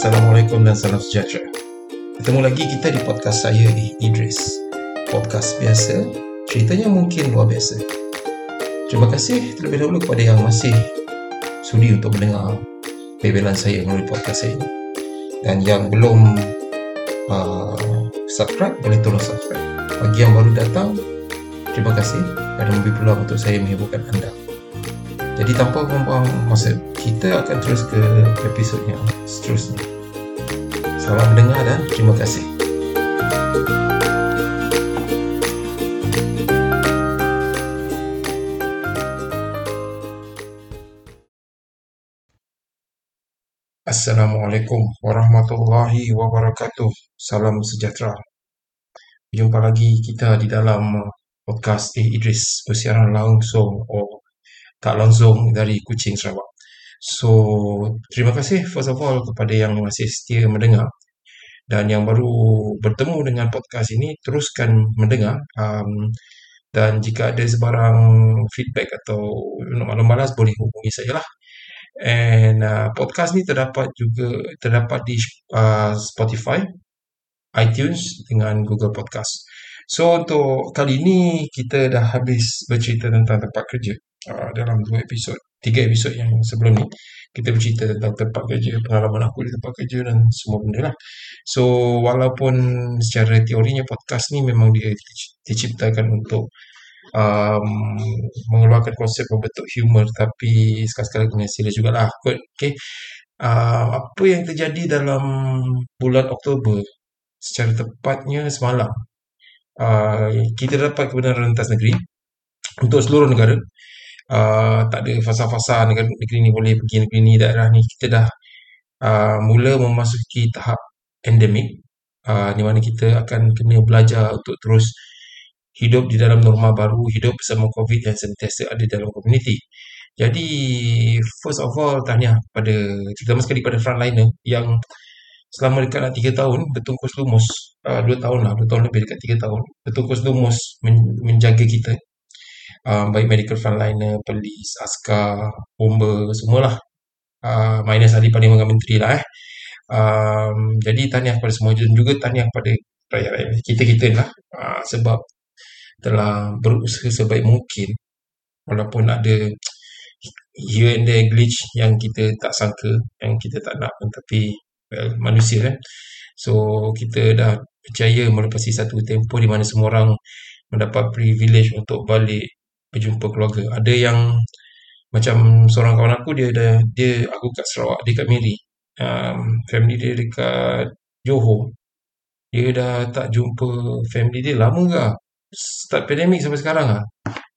Assalamualaikum dan salam sejahtera. Ketemu lagi kita di podcast saya di Idris. Podcast biasa, ceritanya mungkin luar biasa. Terima kasih terlebih dahulu kepada yang masih sudi untuk mendengar bebelan saya melalui podcast saya ini. Dan yang belum uh, subscribe, boleh tolong subscribe. Bagi yang baru datang, terima kasih kerana memberi peluang untuk saya menghiburkan anda. Jadi tanpa membuang masa, kita akan terus ke episod yang seterusnya. Selamat mendengar dan terima kasih. Assalamualaikum warahmatullahi wabarakatuh. Salam sejahtera. Jumpa lagi kita di dalam podcast A. Idris bersiaran langsung oh, tak langsung dari Kuching Sarawak. So, terima kasih first of all kepada yang masih setia mendengar. Dan yang baru bertemu dengan podcast ini teruskan mendengar. Um, dan jika ada sebarang feedback atau maklum balas boleh hubungi saya lah. And uh, podcast ni terdapat juga terdapat di uh, Spotify iTunes dengan Google Podcast. So untuk kali ini kita dah habis bercerita tentang tempat kerja uh, dalam dua episod tiga episod yang sebelum ni. Kita bercerita tentang tempat kerja pengalaman aku di tempat kerja dan semua benda lah. So walaupun secara teorinya podcast ni memang dia diciptakan untuk um, mengeluarkan konsep berbentuk humor tapi sekali-sekala kena serius jugalah. Okay. Uh, apa yang terjadi dalam bulan Oktober? Secara tepatnya semalam uh, kita dapat kebenaran rentas negeri untuk seluruh negara uh, tak ada fasa-fasa negara negeri ni boleh pergi negeri ni daerah ni. Kita dah uh, mula memasuki tahap endemik. Uh, di mana kita akan kena belajar untuk terus hidup di dalam norma baru hidup bersama COVID yang sentiasa ada dalam komuniti. Jadi first of all tanya pada terutama sekali pada frontliner yang selama dekat nak 3 tahun bertungkus lumus uh, 2 tahun lah 2 tahun lebih dekat 3 tahun bertungkus lumus men- menjaga kita uh, baik medical frontliner, polis, askar, bomber, semualah. Uh, minus ahli parlimen dengan menteri lah eh. Um, jadi tahniah kepada semua dan juga tahniah kepada rakyat-rakyat kita-kita lah. Uh, sebab telah berusaha sebaik mungkin walaupun ada here and there glitch yang kita tak sangka, yang kita tak nak pun tapi well, manusia kan. So kita dah percaya melepasi satu tempoh di mana semua orang mendapat privilege untuk balik berjumpa keluarga. Ada yang macam seorang kawan aku dia ada dia aku kat Sarawak, dia kat Miri. Um, family dia dekat Johor. Dia dah tak jumpa family dia lama ke? Start pandemik sampai sekarang ah.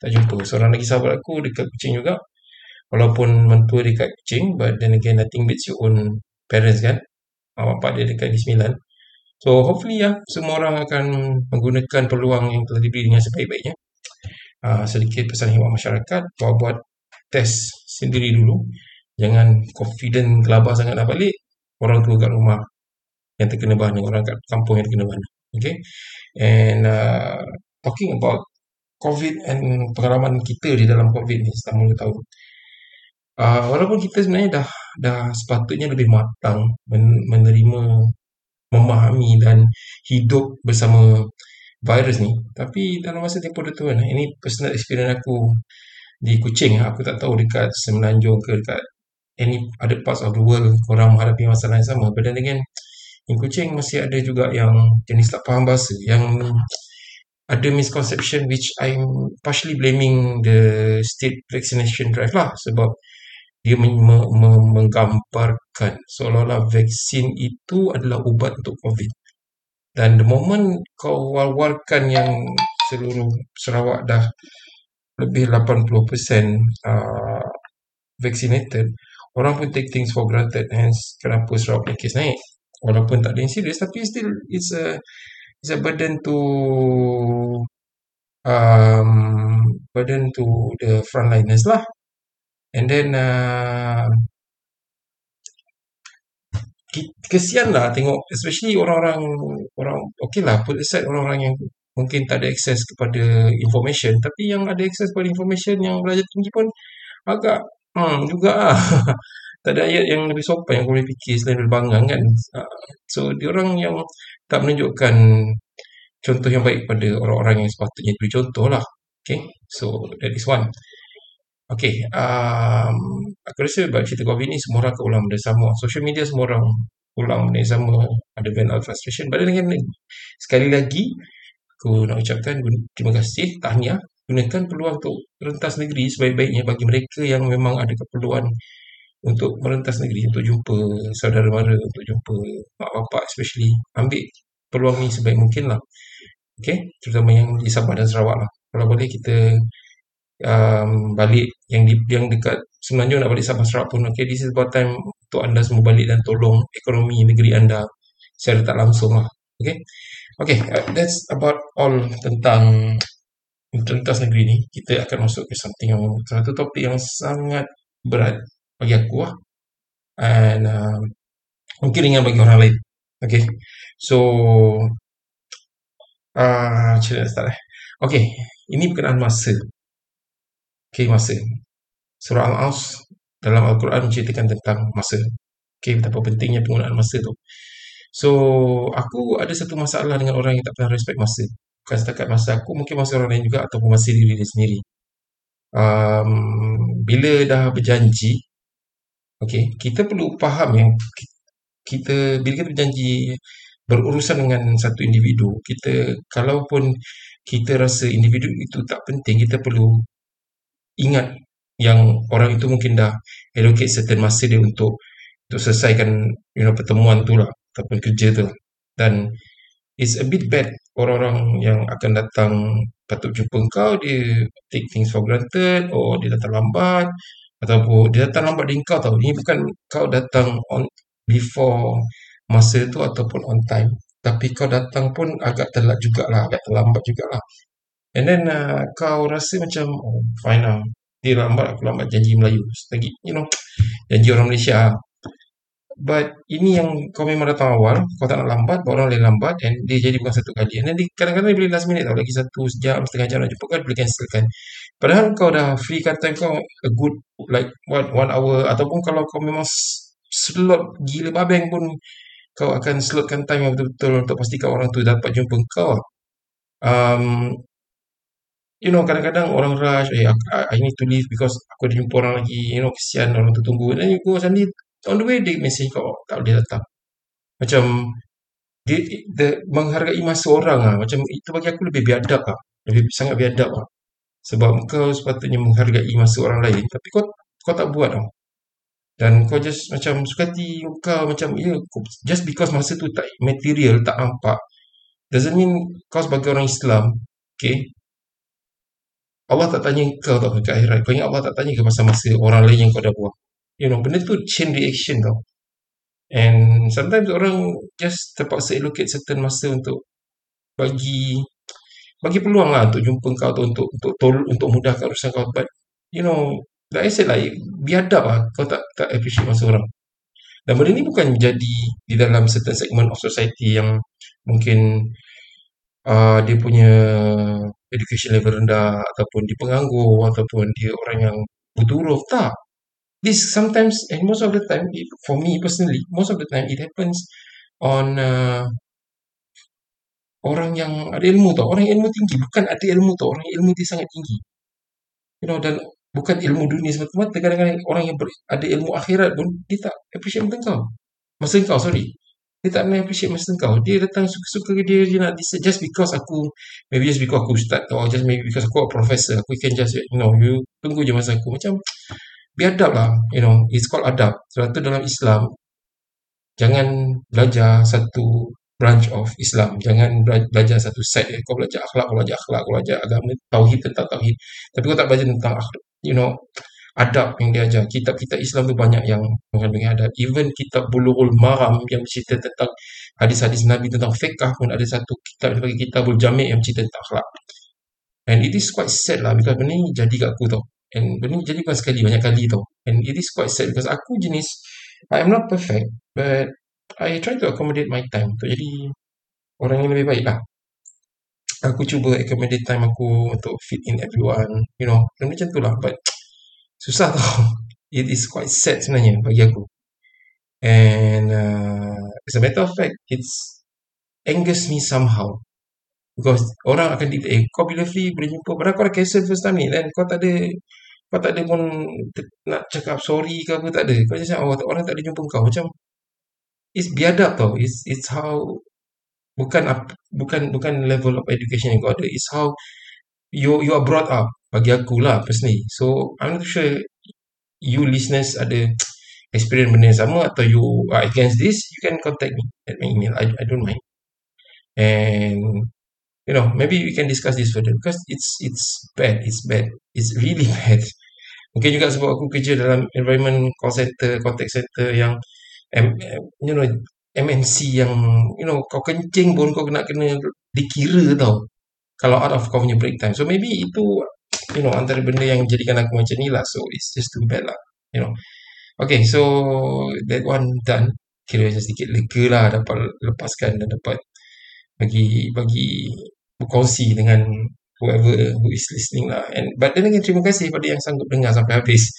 Tak jumpa. Seorang lagi sahabat aku dekat Kuching juga. Walaupun mentua dekat Kuching, but then again nothing beats your own parents kan. Uh, bapak dia dekat di Sembilan. So hopefully ya semua orang akan menggunakan peluang yang telah diberi dengan sebaik-baiknya uh, sedikit pesan himat masyarakat buat buat test sendiri dulu. Jangan confident gelabah sangat nak balik orang tua kat rumah yang terkena bahan orang kat kampung yang terkena bahan okay? And uh, talking about COVID and pengalaman kita di dalam COVID ni selama 2 tahun. Uh, walaupun kita sebenarnya dah dah sepatutnya lebih matang men- menerima memahami dan hidup bersama virus ni. Tapi dalam masa tempoh tu kan ini personal experience aku di Kuching aku tak tahu dekat Semenanjung ke dekat any other parts of the world orang menghadapi masalah yang sama. But then again in Kuching masih ada juga yang jenis tak faham bahasa yang ada misconception which I'm partially blaming the state vaccination drive lah sebab dia me- me- menggambarkan seolah-olah vaksin itu adalah ubat untuk COVID dan the moment kau wal-walkan yang seluruh Sarawak dah lebih 80% uh, vaccinated, orang pun take things for granted. Hence, kenapa Sarawak punya case naik. Walaupun tak ada yang serius, tapi still it's a it's a burden to um, burden to the frontliners lah. And then uh, kesian lah tengok especially orang-orang orang okay lah put aside orang-orang yang mungkin tak ada akses kepada information tapi yang ada akses kepada information yang belajar tinggi pun agak hmm juga lah tak ada ayat yang lebih sopan yang boleh fikir selain berbangang kan. Uh, so diorang yang tak menunjukkan contoh yang baik pada orang-orang yang sepatutnya diberi contoh lah. Okay so that is one Okay, um, aku rasa bab cerita COVID ni semua orang ulang benda sama. Social media semua orang ulang benda sama. Ada van of frustration. But then again, sekali lagi, aku nak ucapkan terima kasih, tahniah. Gunakan peluang untuk rentas negeri sebaik-baiknya bagi mereka yang memang ada keperluan untuk merentas negeri, untuk jumpa saudara mara, untuk jumpa mak bapak especially. Ambil peluang ni sebaik mungkin lah. Okay, terutama yang di Sabah dan Sarawak lah. Kalau boleh kita um, balik yang di, yang dekat semenanjung nak balik Sabah Sarawak pun okay, this is about time untuk anda semua balik dan tolong ekonomi negeri anda secara tak langsung lah okay? Okay uh, that's about all tentang tuntas negeri ni. Kita akan masuk ke something yang satu topik yang sangat berat bagi aku lah. And uh, mungkin ringan bagi orang lain okay? So uh, macam start eh? Okay ini berkenaan masa Okay, masa. Surah Al-As dalam Al-Quran menceritakan tentang masa. Okay, betapa pentingnya penggunaan masa tu. So, aku ada satu masalah dengan orang yang tak pernah respect masa. Bukan setakat masa aku, mungkin masa orang lain juga ataupun masa diri dia sendiri. Um, bila dah berjanji, okay, kita perlu faham yang kita, bila kita berjanji berurusan dengan satu individu, kita, kalaupun kita rasa individu itu tak penting, kita perlu ingat yang orang itu mungkin dah allocate certain masa dia untuk untuk selesaikan you know pertemuan tu lah ataupun kerja tu. Dan it's a bit bad orang-orang yang akan datang patut jumpa kau dia take things for granted or dia datang lambat ataupun dia datang lambat di kau tau. Ini bukan kau datang on before masa tu ataupun on time. Tapi kau datang pun agak telat jugalah agak terlambat jugalah And then uh, kau rasa macam oh, fine lah. Dia lambat, aku lambat janji Melayu. Lagi, you know, janji orang Malaysia. But ini yang kau memang datang awal, kau tak nak lambat, orang lain lambat and dia jadi bukan satu kali. And then dia, kadang-kadang dia boleh last minute tau, lagi satu jam, setengah jam nak jumpa kau, boleh cancelkan. Padahal kau dah free kan time kau a good like one, one hour ataupun kalau kau memang slot gila babeng pun kau akan slotkan time yang betul-betul untuk pastikan orang tu dapat jumpa kau. Um, you know kadang-kadang orang rush eh I, I need to leave because aku ada jumpa orang lagi. You know kesian orang tu tunggu then you go suddenly on the way dia message kau tak boleh datang. Macam dia, dia menghargai masa orang lah macam itu bagi aku lebih biadab lah lebih sangat biadab lah sebab kau sepatutnya menghargai masa orang lain. Tapi kau kau tak buat tau dan kau just macam suka hati kau macam ya yeah, just because masa tu tak material tak nampak doesn't mean kau sebagai orang Islam okay Allah tak tanya kau tau ke akhirat. Kau ingat Allah tak tanya ke masa-masa orang lain yang kau dah buat. You know, benda tu chain reaction tau. And sometimes orang just terpaksa allocate certain masa untuk bagi bagi peluang lah untuk jumpa kau tu untuk untuk tol, untuk mudahkan urusan kau. But you know, like I said lah, biadab lah kau tak tak appreciate masa orang. Dan benda ni bukan jadi di dalam certain segment of society yang mungkin uh, dia punya education level rendah ataupun dia penganggur ataupun dia orang yang huruf tak. This sometimes and most of the time for me personally most of the time it happens on uh, orang yang ada ilmu tau. Orang yang ilmu tinggi bukan ada ilmu tau. Orang yang ilmu dia sangat tinggi. You know dan bukan ilmu dunia semata-mata. Kadang-kadang orang yang ber, ada ilmu akhirat pun dia tak appreciate masa kau. Masa kau sorry dia tak pernah appreciate masa kau. Dia datang suka-suka dia dia nak decide just because aku maybe just because aku start or just maybe because aku a professor aku can just you know you tunggu je masa aku. Macam biadab lah you know it's called adab. Sebab tu dalam Islam jangan belajar satu branch of Islam. Jangan belajar satu side kau belajar akhlak kau belajar akhlak kau belajar agama tauhid tentang tauhid. Tapi kau tak belajar tentang akhlak you know adab yang diajar. Kitab-kitab Islam tu banyak yang mengandungi adab. Even kitab Bulughul Maram yang bercerita tentang hadis-hadis Nabi tentang fiqah pun ada satu kitab yang bagi kitabul Jami' yang bercerita tentang akhlak. And it is quite sad lah because benda ni jadi kat aku tau. And benda ni jadi bukan sekali, banyak kali tau. And it is quite sad because aku jenis, I am not perfect but I try to accommodate my time untuk jadi orang yang lebih baik lah. Aku cuba accommodate time aku untuk fit in everyone, you know, macam tu lah. But susah tau. It is quite sad sebenarnya bagi aku. And uh, as a matter of fact it's angers me somehow. Because orang akan dikata eh kau bila free boleh jumpa. Padahal kau dah cancel first time ni dan kau tak ada kau tak ada pun nak cakap sorry ke apa tak ada. Kau just oh, orang tak ada jumpa kau. Macam it's biadab tau. It's, it's how bukan bukan bukan level of education yang kau ada. It's how you you are brought up bagi aku lah personally. So I'm not sure you listeners ada experience benda yang sama atau you are against this you can contact me at my email. I, I don't mind. And you know maybe we can discuss this further because it's it's bad. It's bad. It's really bad. Mungkin juga sebab aku kerja dalam environment call center contact center yang M, you know MNC yang you know kau kencing pun kau kena kena dikira tau. Kalau out of kau punya break time. So maybe itu you know antara benda yang jadikan aku macam ni lah. So it's just too bad lah you know. Okay so that one done. Kira macam sedikit lega lah dapat lepaskan dan dapat bagi bagi berkongsi dengan whoever who is listening lah. And but then again terima kasih pada yang sanggup dengar sampai habis.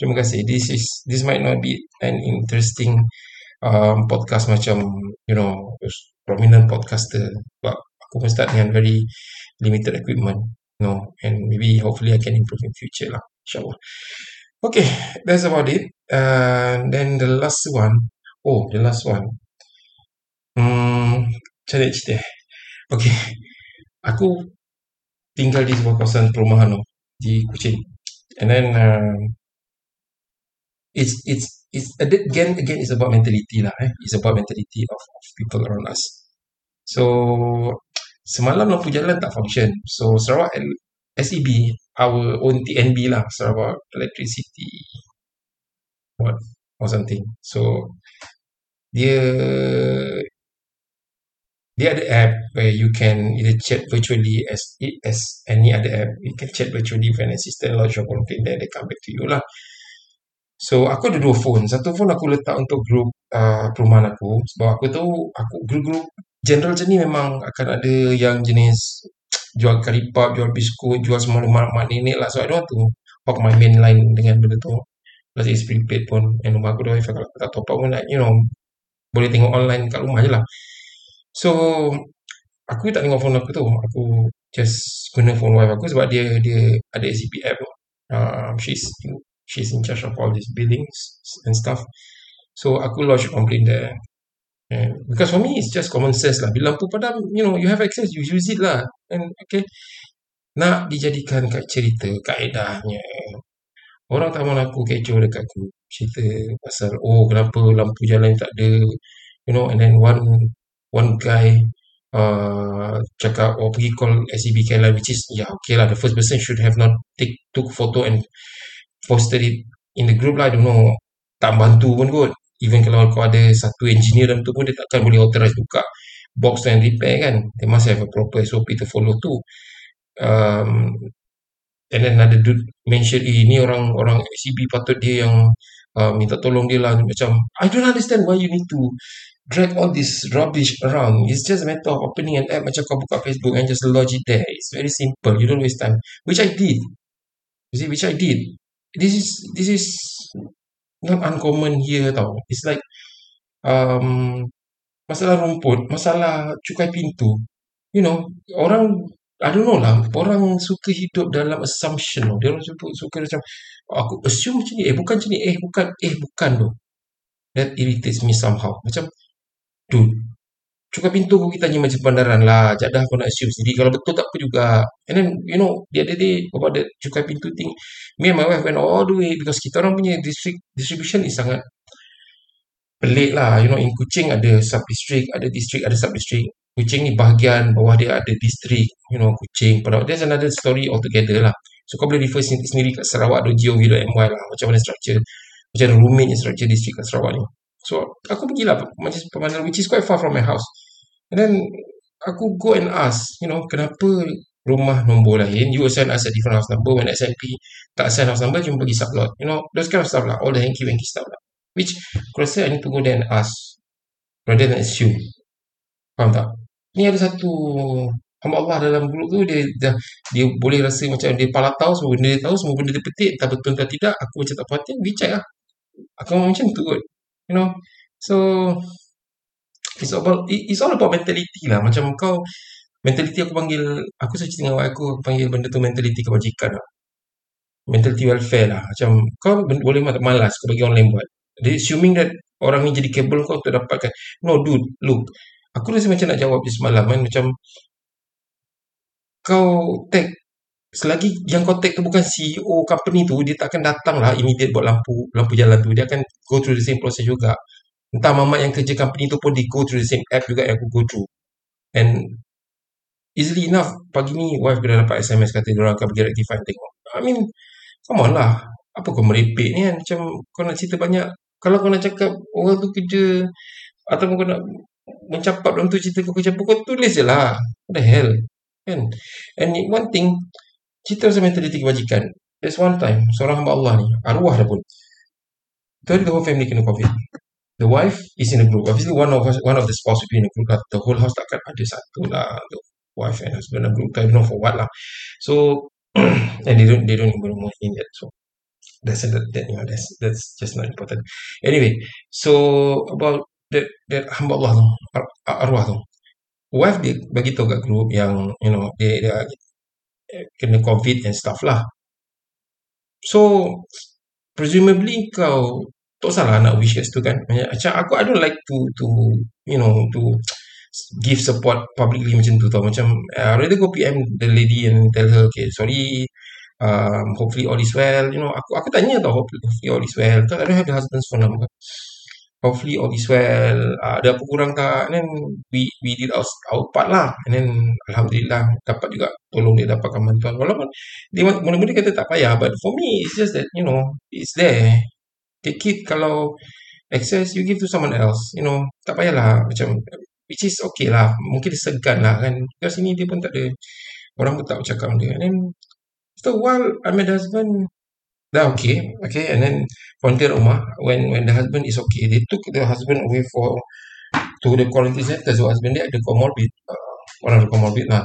Terima kasih. This is this might not be an interesting um, podcast macam you know prominent podcaster but aku pun start dengan very limited equipment know and maybe hopefully I can improve in future lah insyaAllah. Okay that's about it. Uh, then the last one. Oh the last one. Hmm mana cerita okay aku tinggal di sebuah kawasan perumahan tu di Kuching. And then uh, it's it's it's again again it's about mentality lah eh. It's about mentality of, of people around us. So semalam lampu jalan tak function. So Sarawak SEB our own TNB lah Sarawak Electricity what or something. So dia dia ada app where you can either chat virtually as as any other app. You can chat virtually with an assistant lodge your complaint then they come back to you lah. So aku ada dua phone. Satu phone aku letak untuk group uh, perumahan aku. Sebab aku tahu aku group-group general ni memang akan ada yang jenis jual karipap, jual biskut, jual semua rumah mak nenek lah. So I don't want to hook my main line dengan benda tu. Plus it's prepaid pun. And rumah aku dah wifi kalau tak top up pun like, you know, boleh tengok online kat rumah je lah. So, aku tak tengok phone aku tu. Aku just guna phone wifi aku sebab dia dia ada tu. Uh, she's she's in charge of all these buildings and stuff. So aku lodge a complaint there. And because for me, it's just common sense lah. Bila lampu padam, you know, you have access, you use it lah. And okay, nak dijadikan kat cerita kaedahnya. Orang tak mahu aku kecoh dekat aku. Cerita pasal, oh kenapa lampu jalan tak ada. You know, and then one one guy uh, cakap, oh pergi call SCB Kailan, which is, yeah, okay lah, the first person should have not take took photo and posted it in the group lah I don't know tak bantu pun kot even kalau kau ada satu engineer dalam tu pun dia takkan boleh authorize buka box and repair kan. They must have a proper SOP to follow tu um, and then ada dude mention eh ni orang orang CB patut dia yang uh, minta tolong dia lah. Macam I don't understand why you need to drag all this rubbish around. It's just a matter of opening an app. Macam kau buka Facebook and just lodge it there. It's very simple. You don't waste time. Which I did. You see which I did. This is this is not uncommon here tau. It's like um, masalah rumput masalah cukai pintu. You know orang I don't know lah orang suka hidup dalam assumption dia orang suka, suka macam aku assume macam ni eh bukan macam ni eh bukan eh bukan tu that irritates me somehow. Macam dude cukai pintu pun kita macam bandaran lah. Jadah kau nak assume sendiri. Kalau betul tak apa juga. And then you know the other day about the cukai pintu thing. Me and my wife went all the way because kita orang punya district distribution is sangat pelik lah. You know in Kuching ada sub district ada district ada sub district Kuching ni bahagian bawah dia ada district you know Kuching. Pada there's another story altogether lah. So kau boleh refer sendiri kat sarawak.gov.my lah. Macam mana structure macam mana rumitnya structure district kat Sarawak ni. So aku pergi lah macam pemandangan which is quite far from my house. And then aku go and ask, you know, kenapa rumah nombor lain, you assign us a different house number, when SMP tak assign house number, cuma pergi sublot. You know, those kind of stuff lah, all the hanky-wanky stuff lah. Which, aku rasa I need to go there and ask, rather than assume. Faham tak? Ni ada satu hamba Allah dalam grup tu dia dah dia boleh rasa macam dia pala tahu semua benda dia tahu semua benda dia petik entah betul entah tidak aku macam tak puas dia check lah aku macam tu kot you know so it's about it's all about mentality lah. Macam kau mentality aku panggil aku suka dengan aku, aku panggil benda tu mentality kebajikan lah. Mentality welfare lah. Macam kau boleh malas kau bagi orang lain buat. They assuming that orang ni jadi kabel kau untuk dapatkan. No dude look. Aku rasa macam nak jawab dia semalam kan? Macam kau tag selagi yang kau tag tu bukan CEO company tu dia tak akan datang lah immediate buat lampu lampu jalan tu. Dia akan go through the same process juga entah mamat yang kerja company tu pun dia go through the same app juga yang aku go through. And easily enough pagi ni wife dah dapat SMS kata dia orang akan pergi rectify tengok I mean come on lah. Apa kau merepek ni kan? Macam kau nak cerita banyak. Kalau kau nak cakap orang tu kerja ataupun kau nak mencapap dalam tu cerita kau kerja apa kau tulis je lah. What the hell? Kan? And one thing cerita pasal mentality kebajikan. There's one time seorang hamba Allah ni arwah dah pun. Tadi the whole family kena covid the wife is in a group. Obviously one of one of the spouse will be in a group the whole house takkan ada satu lah. The wife and husband a group I don't know for what lah. So and they don't they don't even know him yet. So that's that, that you know that's that's just not important. Anyway so about that that hamba Allah tu arwah tu. Wife dia bagi tahu kat group yang you know dia, dia kena covid and stuff lah. So presumably kau tak salah nak wish kat situ kan. Macam aku I don't like to to you know to give support publicly macam tu tau. Macam uh, rather go PM the lady and tell her okay sorry um, hopefully all is well. You know aku aku tanya tau hopefully, hopefully all is well. Don't have the husband's phone number. Hopefully all is well. Uh, ada apa kurang tak? And then we we did our, our part lah. And then Alhamdulillah dapat juga tolong dia dapatkan bantuan. Walaupun dia mula-mula kata tak payah but for me it's just that you know it's there take it kalau access you give to someone else you know tak payahlah macam which is okay lah. Mungkin dia segan lah kan. Kat sini dia pun tak ada orang pun tak bercakap dia. And then after a while I met the husband dah okay okay. And then volunteer rumah when when the husband is okay they took the husband away for to the quarantine center so husband dia ada comorbid uh, orang ada comorbid lah.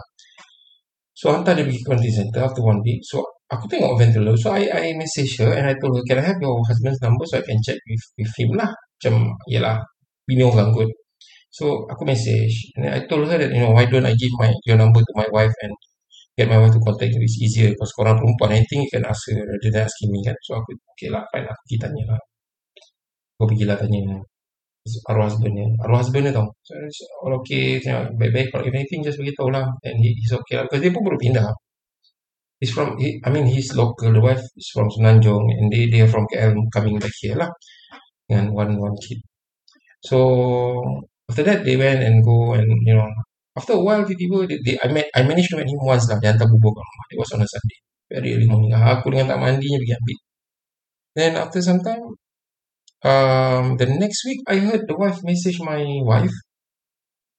So hantar dia pergi quarantine center after one week. So aku tengok ventilator so I I message her and I told her can I have your husband's number so I can check with with him lah? Macam yelah bini orang kot so aku message and I told her that you know why don't I give my your number to my wife and get my wife to contact you? It's easier because korang perempuan I think you can ask her rather than asking me kan. So aku okay lah fine lah aku pergi tanya lah. Aku pergi lah tanya arwah husband ni arwah husband ni tau so, all okay baik-baik kalau anything just beritahu lah. And he, he's okay lah because dia pun baru pindah he's from he, I mean he's local. The wife is from Senanjung and they they are from KL coming back here lah. Dengan one one kid. So after that they went and go and you know after a while tiba-tiba they, they, I, met, I managed to meet him once lah dia hantar bubur kat rumah. It was on a Sunday. Very early morning. Aku dengan tak mandinya pergi ambil. Then after some time um, the next week I heard the wife message my wife.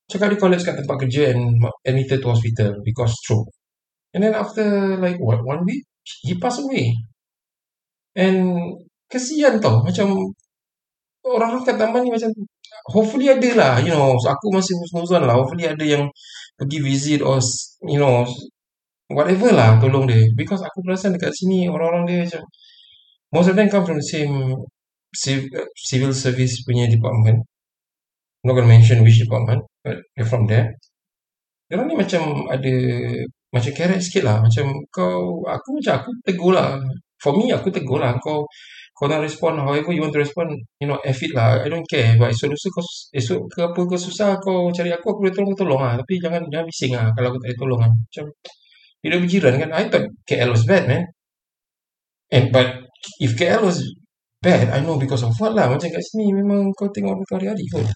Cakap dia collapse kat tempat kerja and admitted to hospital because stroke and then after like what one week he passed away. And kesian tau macam orang-orang kat taman ni macam hopefully ada lah you know aku masih husnuzan lah hopefully ada yang pergi visit or you know whatever lah tolong dia. Because aku perasan dekat sini orang-orang dia macam most of them come from the same civil service punya department. I'm not gonna mention which department but they're from there. Dia ni macam ada macam carrot sikit lah. Macam kau aku macam aku tegur lah. For me aku tegur lah. Kau kau nak respond however you want to respond you know F it lah. I don't care. But esok lusa kau esok ke apa ke susah kau cari aku aku boleh tolong kau tolong lah. Tapi jangan jangan bising lah kalau aku tak boleh tolong lah. Macam dah berjiran kan? I thought KL was bad man. And but if KL was bad I know because of what lah. Macam kat sini memang kau tengok aku hari-hari pun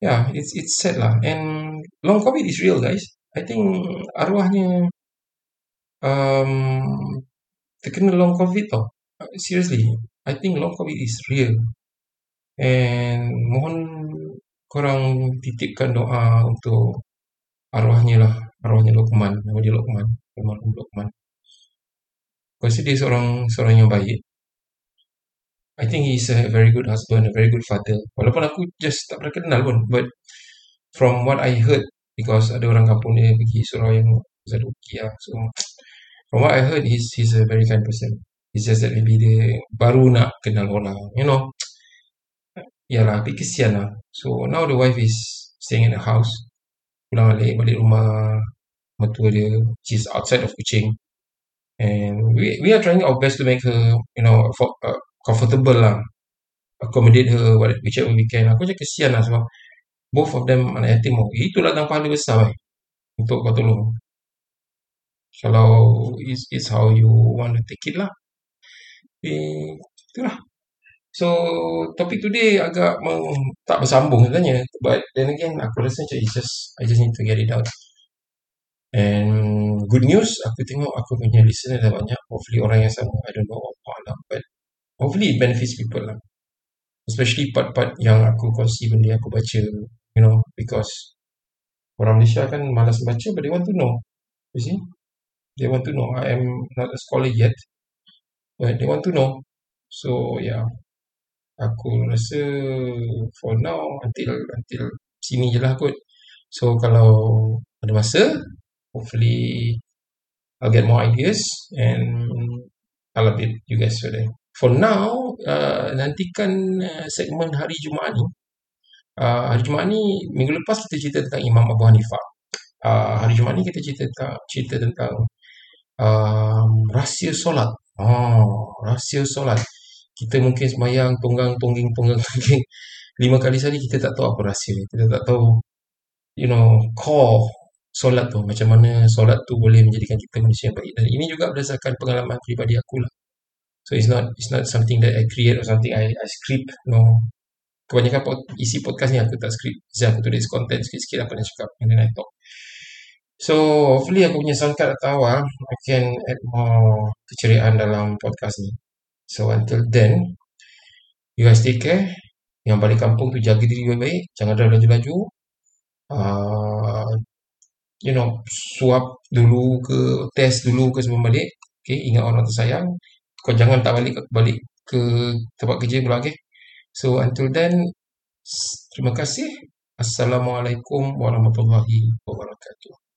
yeah it's it's sad lah. And long covid is real guys I think arwahnya um, terkena long covid tau. Seriously I think long covid is real. And mohon korang titipkan doa untuk arwahnya lah. Arwahnya Luqman nama dia Luqman Luqman Luqman Pasti dia seorang seorang yang baik. I think he's a very good husband, a very good father. Walaupun aku just tak pernah kenal pun, but from what I heard because ada orang kampung dia pergi surau yang Zadoki lah so from what I heard he's he's a very kind person. It's just that maybe dia baru nak kenal orang you know. Ya lah a bit kesian lah. So now the wife is staying in the house. Pulang balik balik rumah mertua dia she's outside of Kuching. And we we are trying our best to make her you know for, uh, comfortable lah. Accommodate her whichever we can. Aku macam kesian lah sebab both of them anak yatim oh itu ladang pahala besar eh, untuk kau tolong. Kalau it's, it's how you want to take it lah. Eh, itulah. So topik today agak meng, tak bersambung sebenarnya. But then again aku rasa macam it's just I just need to get it out. And good news aku tengok aku punya listener dah banyak. Hopefully orang yang sama I don't know Allah but hopefully it benefits people lah. Especially part-part yang aku kongsi benda aku baca you know because orang Malaysia kan malas baca but they want to know. You see? They want to know I am not a scholar yet but they want to know. So yeah aku rasa for now until until sini je lah kot. So kalau ada masa hopefully I'll get more ideas and I'll update you guys further. For now uh, nantikan uh, segmen hari Jumaat ni uh, hari Jumaat ni minggu lepas kita cerita tentang Imam Abu Hanifah. Uh, hari Jumaat ni kita cerita tentang cerita tentang um, rahsia solat. Oh, rahsia solat. Kita mungkin semayang tunggang tungging tunggang tungging lima kali sehari kita tak tahu apa rahsia. Kita tak tahu you know core solat tu macam mana solat tu boleh menjadikan kita manusia yang baik dan ini juga berdasarkan pengalaman pribadi aku lah so it's not it's not something that I create or something I I script no kebanyakan pod, isi podcast ni aku tak script saya aku tulis content sikit-sikit apa nak cakap and then I talk. So hopefully aku punya sound card atau awal I can add more keceriaan dalam podcast ni. So until then you guys take care. Yang balik kampung tu jaga diri baik-baik. Jangan dah laju-laju. Uh, you know suap dulu ke test dulu ke sebelum balik. Okay ingat orang tersayang. Kau jangan tak balik balik ke tempat kerja pula okay So until then, terima kasih. Assalamualaikum warahmatullahi wabarakatuh.